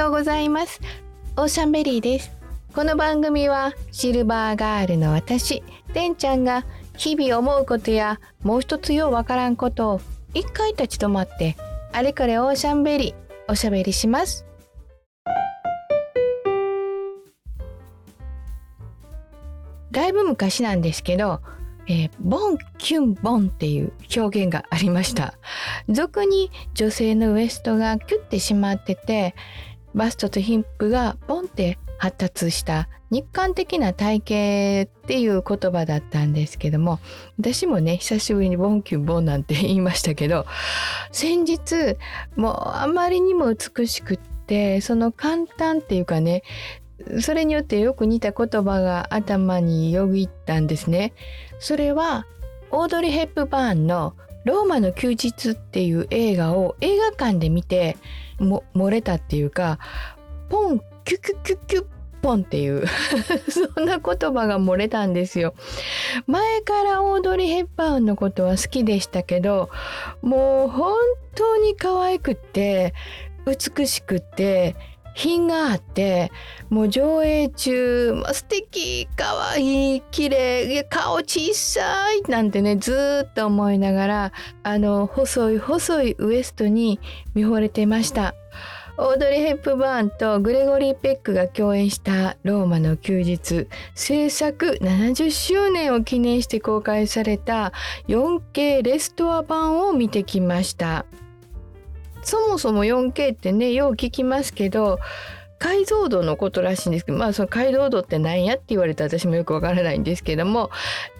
ようございます。オーシャンベリーです。この番組はシルバーガールの私てんちゃんが日々思うことやもう一つようわからんことを一回立ち止まってあれこれオーシャンベリーおしゃべりします。だいぶ昔なんですけどえー、ボンキュンボンっていう表現がありました。俗に女性のウエストがキュッてしまっててバストとヒップがボンって発達した日韓的な体型っていう言葉だったんですけども私もね久しぶりにボンキュンボンなんて言いましたけど先日もうあまりにも美しくってその簡単っていうかねそれによってよく似た言葉が頭によぎったんですね。それはオードリー・ヘップバーンの「ローマの休日」っていう映画を映画館で見ても漏れたっていうかポンキュキュキュキュッポンっていう そんな言葉が漏れたんですよ。前からオードリー・ヘッバーンのことは好きでしたけどもう本当に可愛くって美しくて品があってもう上映中素敵可愛い綺麗顔小さいなんてねずっと思いながらあの細い細いウエストに見惚れてましたオードリー・ヘップバーンとグレゴリー・ペックが共演した「ローマの休日」制作70周年を記念して公開された 4K レストア版を見てきました。そもそも 4K ってねよう聞きますけど解像度のことらしいんですけどまあその解像度って何やって言われたら私もよくわからないんですけども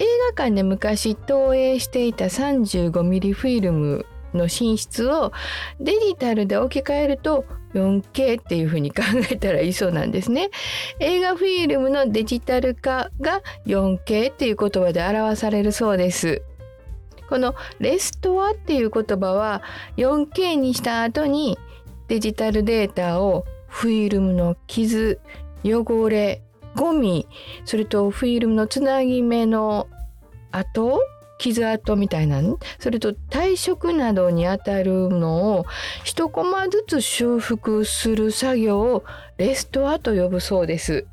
映画館で昔投影していた 35mm フィルムの品質をデジタルで置き換えると 4K っていう風に考えたらいいそうなんですね。映画フィルムのデジタル化が 4K っていう言葉で表されるそうです。このレストアっていう言葉は 4K にした後にデジタルデータをフィルムの傷汚れゴミそれとフィルムのつなぎ目の跡傷跡みたいなそれと退色などにあたるのを一コマずつ修復する作業をレストアと呼ぶそうです。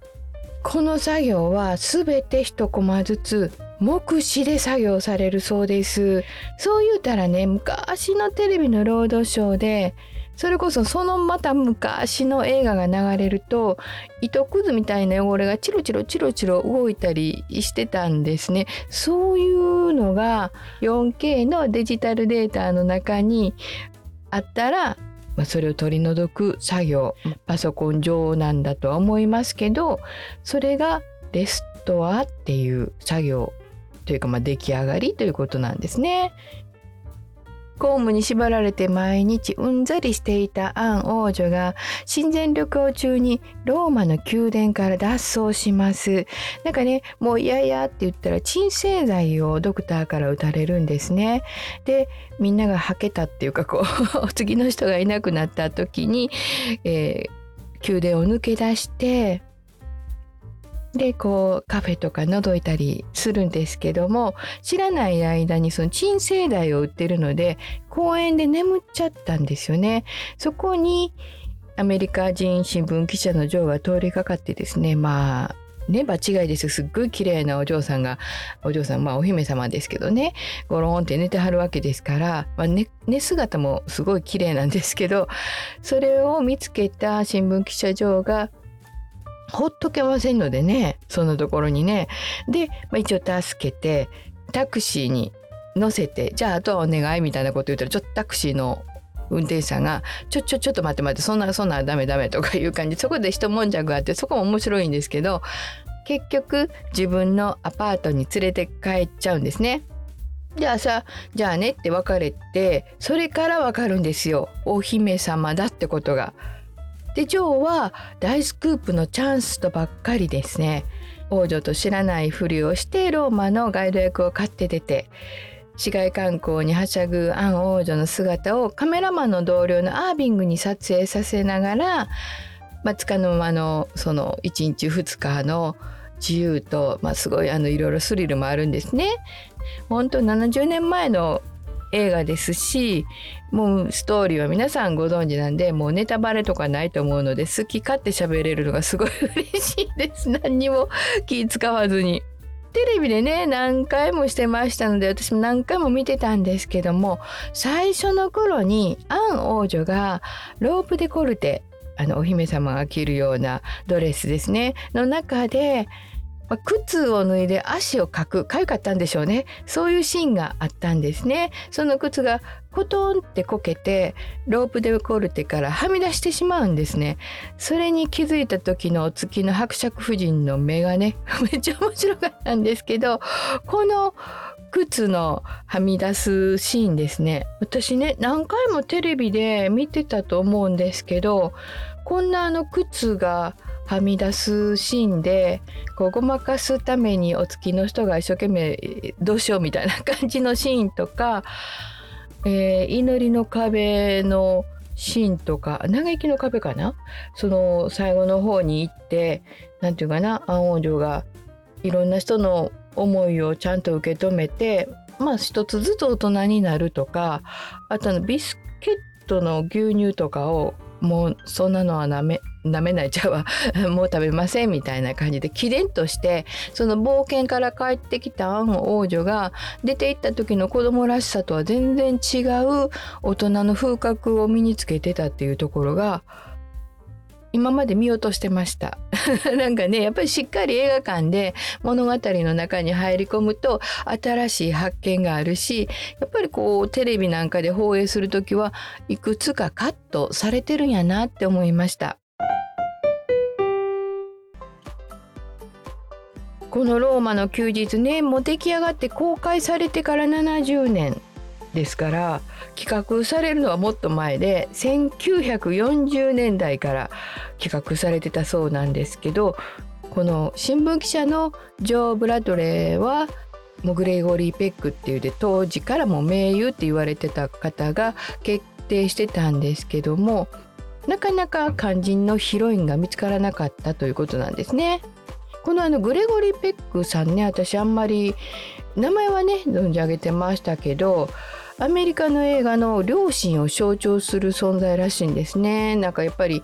この作業はすべて一コマずつ目視で作業されるそうです。そう言うたらね昔のテレビのロードショーでそれこそそのまた昔の映画が流れると糸くずみたいな汚れがチロチロチロチロ動いたりしてたんですね。そういうのが 4K のデジタルデータの中にあったらま、それを取り除く作業パソコン上なんだとは思いますけどそれがレストアっていう作業というかまあ出来上がりということなんですね。公務に縛られて毎日うんざりしていたアン王女が親善旅行中にローマの宮殿から脱走します。なんかね、もう嫌々って言ったら鎮静剤をドクターから打たれるんですね。で、みんながはけたっていうかこう 次の人がいなくなった時に、えー、宮殿を抜け出してでこうカフェとか覗いたりするんですけども知らない間にその鎮静剤を売ってるので公園で眠っちゃったんですよね。そこにアメリカ人新聞記者のジョーが通りかかってですねまあね、場違いですすっごい綺麗なお嬢さんがお嬢さんまあお姫様ですけどねゴロンって寝てはるわけですから、まあ寝、寝姿もすごい綺麗なんですけどそれを見つけた新聞記者ジョーがほっとけませんのでねそんなところにねで、まあ、一応助けてタクシーに乗せてじゃああとはお願いみたいなこと言ったらちょっとタクシーの運転手さんが「ちょちょちょっと待って待ってそんなそんなダメダメ」とかいう感じそこで一悶着があってそこも面白いんですけど結局自分のアパートに連れて帰っちゃうんですね。じゃあさじゃあねって別れてそれからわかるんですよお姫様だってことが。でジョーは大スクープのチャンスとばっかりですね王女と知らないふりをしてローマのガイド役を買って出て市街観光にはしゃぐアン王女の姿をカメラマンの同僚のアービングに撮影させながら、まあ、つかの間のその1日2日の自由と、まあ、すごいあのいろいろスリルもあるんですね。本当70年前の映画ですしもうストーリーは皆さんご存知なんでもうネタバレとかないと思うので好き勝手喋れるのがすごい嬉しいです 何にも気使わずに。テレビでね何回もしてましたので私も何回も見てたんですけども最初の頃にアン王女がロープデコルテあのお姫様が着るようなドレスですねの中でまあ、靴を脱いで足をかくかゆかったんでしょうね。そういうシーンがあったんですね。その靴がコトンってこけてロープデコルテからはみ出してしまうんですね。それに気づいた時のお月の伯爵夫人の目がね めっちゃ面白かったんですけどこの靴のはみ出すシーンですね。私ね何回もテレビで見てたと思うんですけどこんなあの靴がはみ出すシーンでこうごまかすためにお付きの人が一生懸命どうしようみたいな感じのシーンとか、えー、祈りの壁のシーンとか嘆きの壁かな？その最後の方に行って何て言うかな？アン王女がいろんな人の思いをちゃんと受け止めてまあ一つずつ大人になるとかあとのビスケットの牛乳とかをもうそんなのはなめ舐めないちゃうわもう食べませんみたいな感じできれんとしてその冒険から帰ってきたアン王女が出て行った時の子供らしさとは全然違う大人の風格を身につけてたっていうところが今まで見落としてました なんかねやっぱりしっかり映画館で物語の中に入り込むと新しい発見があるしやっぱりこうテレビなんかで放映する時はいくつかカットされてるんやなって思いました。このローマの休日ねも出来上がって公開されてから70年ですから企画されるのはもっと前で1940年代から企画されてたそうなんですけどこの新聞記者のジョー・ブラドレーはもうグレゴリー・ペックっていうで当時からも名優って言われてた方が決定してたんですけどもなかなか肝心のヒロインが見つからなかったということなんですね。このあのグレゴリー・ペックさんね私あんまり名前はね存じ上げてましたけどアメリカの映画の両親を象徴する存在らしいんですねなんかやっぱり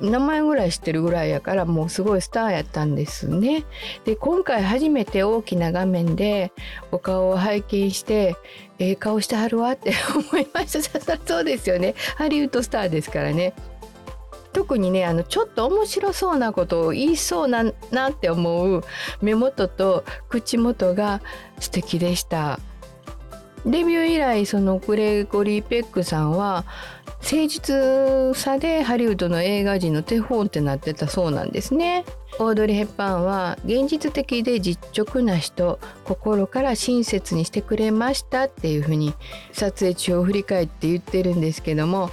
名前ぐらい知ってるぐらいやからもうすごいスターやったんですね。で今回初めて大きな画面でお顔を拝見してええ顔してはるわって思いました そうですよねハリウッドスターですからね。特にねあのちょっと面白そうなことを言いそうななって思う目元と口元が素敵でした。デビュー以来そのグレゴリー・ペックさんは誠実さでハリウッドの映画人の手本ってなってたそうなんですね。オードリー・ヘッパンは現実的で実直な人心から親切にしてくれましたっていうふうに撮影中を振り返って言ってるんですけども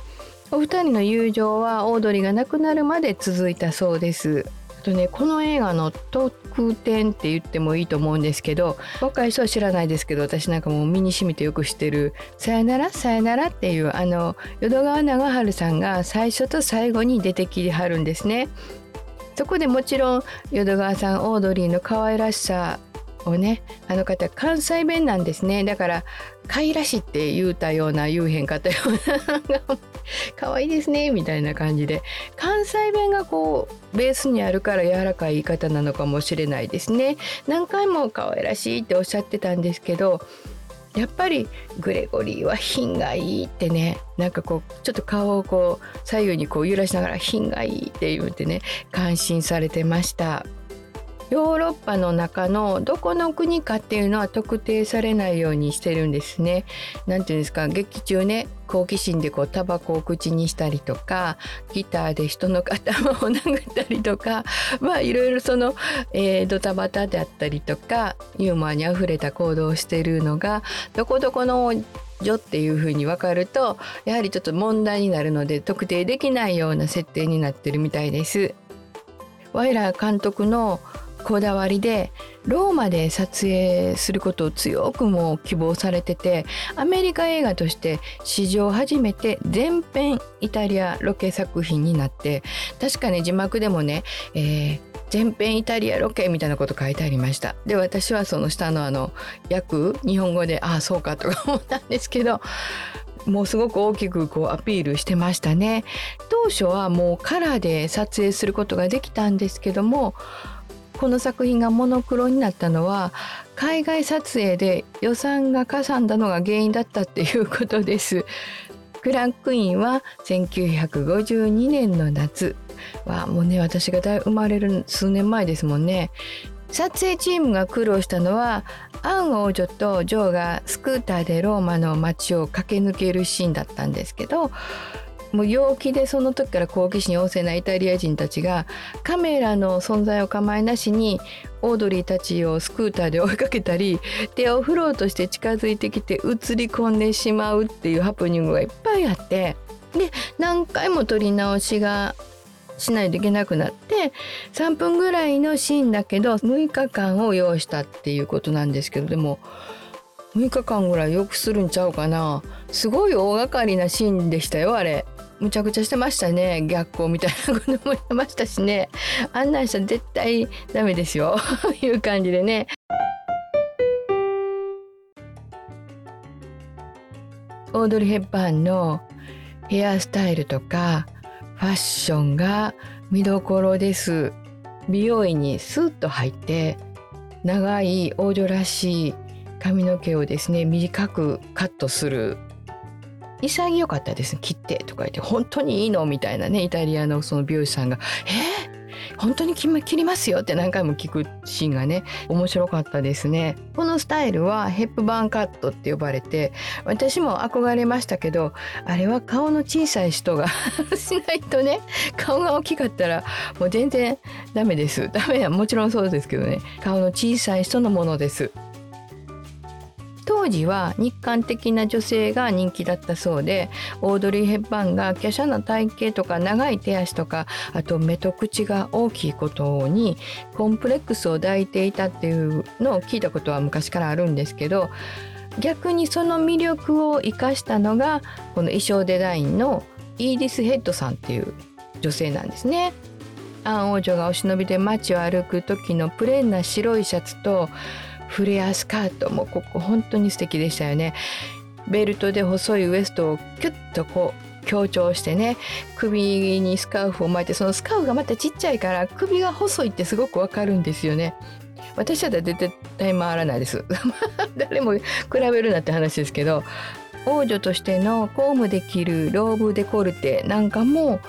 お二人の友情はオードリーが亡くなるまで続いたそうです。とねこの映画の特典って言ってもいいと思うんですけど若い人は知らないですけど私なんかもう身に染みてよく知ってる「さよならさよなら」っていうあの淀川長春さんが最初と最後に出てきはるんですね。そこでもちろん淀川さんオードリーの可愛らしさをねあの方関西弁なんですねだから「かいらし」って言うたような言うへんかったような 可愛いですねみたいな感じで。関西弁がこうベースにあるから柔らかい言い方なのかもしれないですね。何回も可愛らしいっておっしゃってたんですけどやっぱりグレゴリーは品がいいってねなんかこうちょっと顔をこう左右にこう揺らしながら品がいいって言ってね感心されてました。ヨーロッパの中のどこの国かっていうのは特定されないようにしてるんですね。なんていうんですか劇中ね好奇心でこうタバコを口にしたりとかギターで人の頭を殴ったりとか まあいろいろその、えー、ドタバタであったりとかユーモアにあふれた行動をしているのがどこどこの女っていうふうに分かるとやはりちょっと問題になるので特定できないような設定になってるみたいです。ワイラー監督のこだわりでローマで撮影することを強くも希望されててアメリカ映画として史上初めて全編イタリアロケ作品になって確かね字幕でもね、えー全編イタリアロケみたいなこと書いてありました。で私はその下のあの訳日本語でああそうかとか思ったんですけどもうすごく大きくこうアピールしてましたね。当初はもうカラーで撮影することができたんですけどもこの作品がモノクロになったのは海外撮影で予算がかさんだのが原因だったっていうことです。クランクインは1952年の夏はもうね私が生まれる数年前ですもんね撮影チームが苦労したのはアン王女とジョーがスクーターでローマの街を駆け抜けるシーンだったんですけどもう陽気でその時から好奇心旺盛なイタリア人たちがカメラの存在を構いなしにオードリーたちをスクーターで追いかけたり手を振ろうとして近づいてきて映り込んでしまうっていうハプニングがいっぱいあってで何回も撮り直しがしないといけなくなって3分ぐらいのシーンだけど6日間を要したっていうことなんですけどでも6日間ぐらいよくするんちゃうかなすごい大掛かりなシーンでしたよあれ。むちゃくちゃしてましたね。逆光みたいなこともしてましたしね。あんなんしたら絶対ダメですよ。いう感じでね。オードリー・ヘッバーンのヘアスタイルとかファッションが見どころです。美容院にスッと入って長い王女らしい髪の毛をですね短くカットする。潔かったです切ってとか言って本当にいいの？みたいなねイタリアのその美容師さんが「えー本当に切りますよ？って何回も聞くシーンがね面白かったですね。このスタイルはヘップバーンカットって呼ばれて私も憧れましたけどあれは顔の小さい人が しないとね顔が大きかったらもう全然ダメです。ダメはもちろんそうですけどね。顔の小さい人のものです。当時は日韓的な女性が人気だったそうでオードリー・ヘッバンが華奢な体型とか長い手足とかあと目と口が大きいことにコンプレックスを抱いていたっていうのを聞いたことは昔からあるんですけど逆にその魅力を生かしたのがこの衣装デザインのイーディス・ヘッドさんっていう女性なんですね。アン王女がお忍びで街を歩く時のプレーンな白いシャツとフレアスカートもここ本当に素敵でしたよね。ベルトで細いウエストをキュッとこう強調してね首にスカーフを巻いてそのスカーフがまたちっちゃいから首が細いってすごくわかるんですよね。私だったら絶対回らないです。誰も比べるなって話ですけど王女としての公務できるローブデコルテなんかも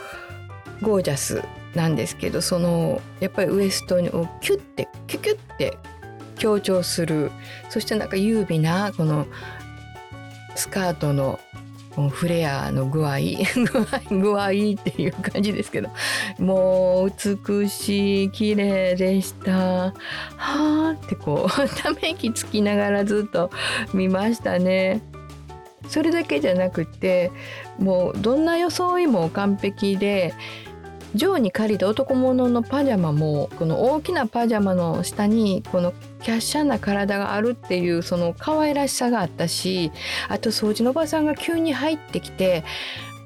ゴージャスなんですけどそのやっぱりウエストをキュッてキュキュッて強調する。そしてなんか優美なこのスカートのフレアの 具合。具合っていう感じですけど。もう美しい綺麗でした。はあってこう ため息つきながらずっと見ましたね。それだけじゃなくてもうどんな装いも完璧でジョーに借りた男物のパジャマもこの大きなパジャマの下にこのキャッシャーな体があるっていうその可愛らしさがあったしあと掃除のおばさんが急に入ってきて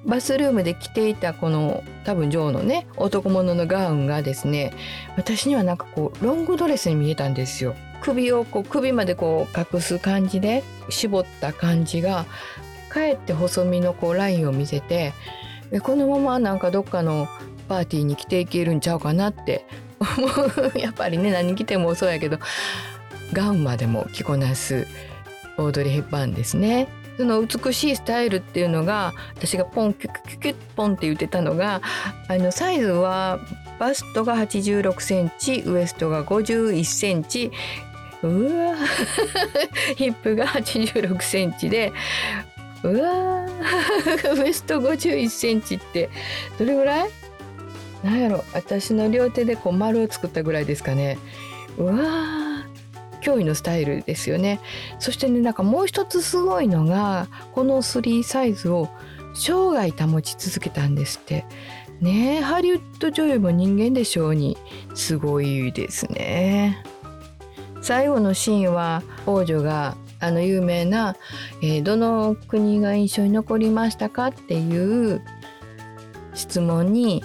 バスルームで着ていたこの多分ジョーのね男物のガウンがですね私にはなんかこうロングドレスに見えたんですよ。首をこう首までこう隠す感じで絞った感じがかえって細身のこうラインを見せてこのままなんかどっかのパーティーに着ていけるんちゃうかなって。思 うやっぱりね何着てもそうやけどガウンまでも着こなすオードリー・ヘッバーンですね。その美しいスタイルっていうのが私がポンキュキュキュキュッポンって言ってたのがあのサイズはバストが86センチウエストが51センチ。うわ ヒップが86センチでうわ ウエスト51センチってどれぐらい？なんやろ私の両手でこう丸を作ったぐらいですかね。うわー驚異のスタイルですよね。そしてねなんかもう一つすごいのがこの3サイズを生涯保ち続けたんですって。ねハリウッド女優も人間でしょうに。すごいですね。最後のシーンは王女があの有名な、えー、どの国が印象に残りましたかっていう質問に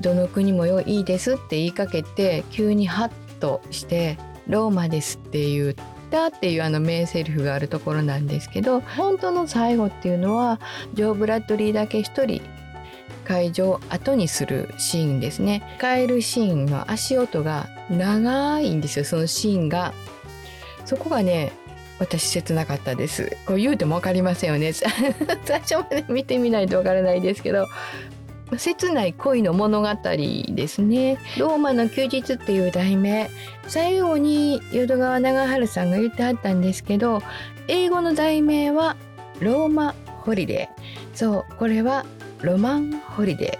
どの国もよいいですって言いかけて急にハッとしてローマですって言ったっていうあの名台詞があるところなんですけど本当の最後っていうのはジョー・ブラッドリーだけ一人会場を後にするシーンですね。帰るシーンの足音が長いんですよそのシーンが。そこがね私切なかったです。こう言うても分かりませんよね。最初まで見てみないと分からないですけど切ない恋の物語ですね。ローマの休日っていう題名。最後に淀川長治さんが言ってはったんですけど英語の題名はローマホリデー。そうこれはロマンホリデ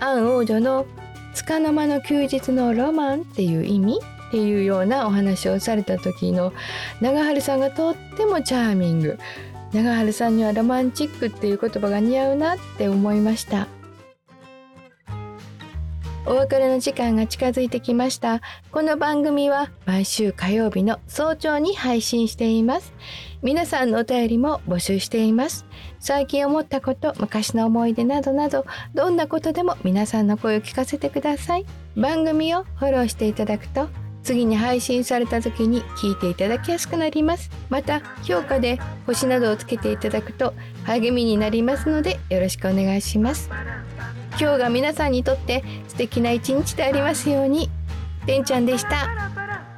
ー。アン王女の束の間の休日のロマンっていう意味っていうようなお話をされた時の長治さんがとってもチャーミング。長春さんにはロマンチックっていう言葉が似合うなって思いました。お別れの時間が近づいてきました。この番組は毎週火曜日の早朝に配信しています。皆さんのお便りも募集しています。最近思ったこと昔の思い出などなどどんなことでも皆さんの声を聞かせてください。番組をフォローしていただくと次に配信された時に聞いていただきやすくなります。また評価で星などをつけていただくと励みになりますのでよろしくお願いします。今日が皆さんにとって素敵な一日でありますように。てんちゃんでした。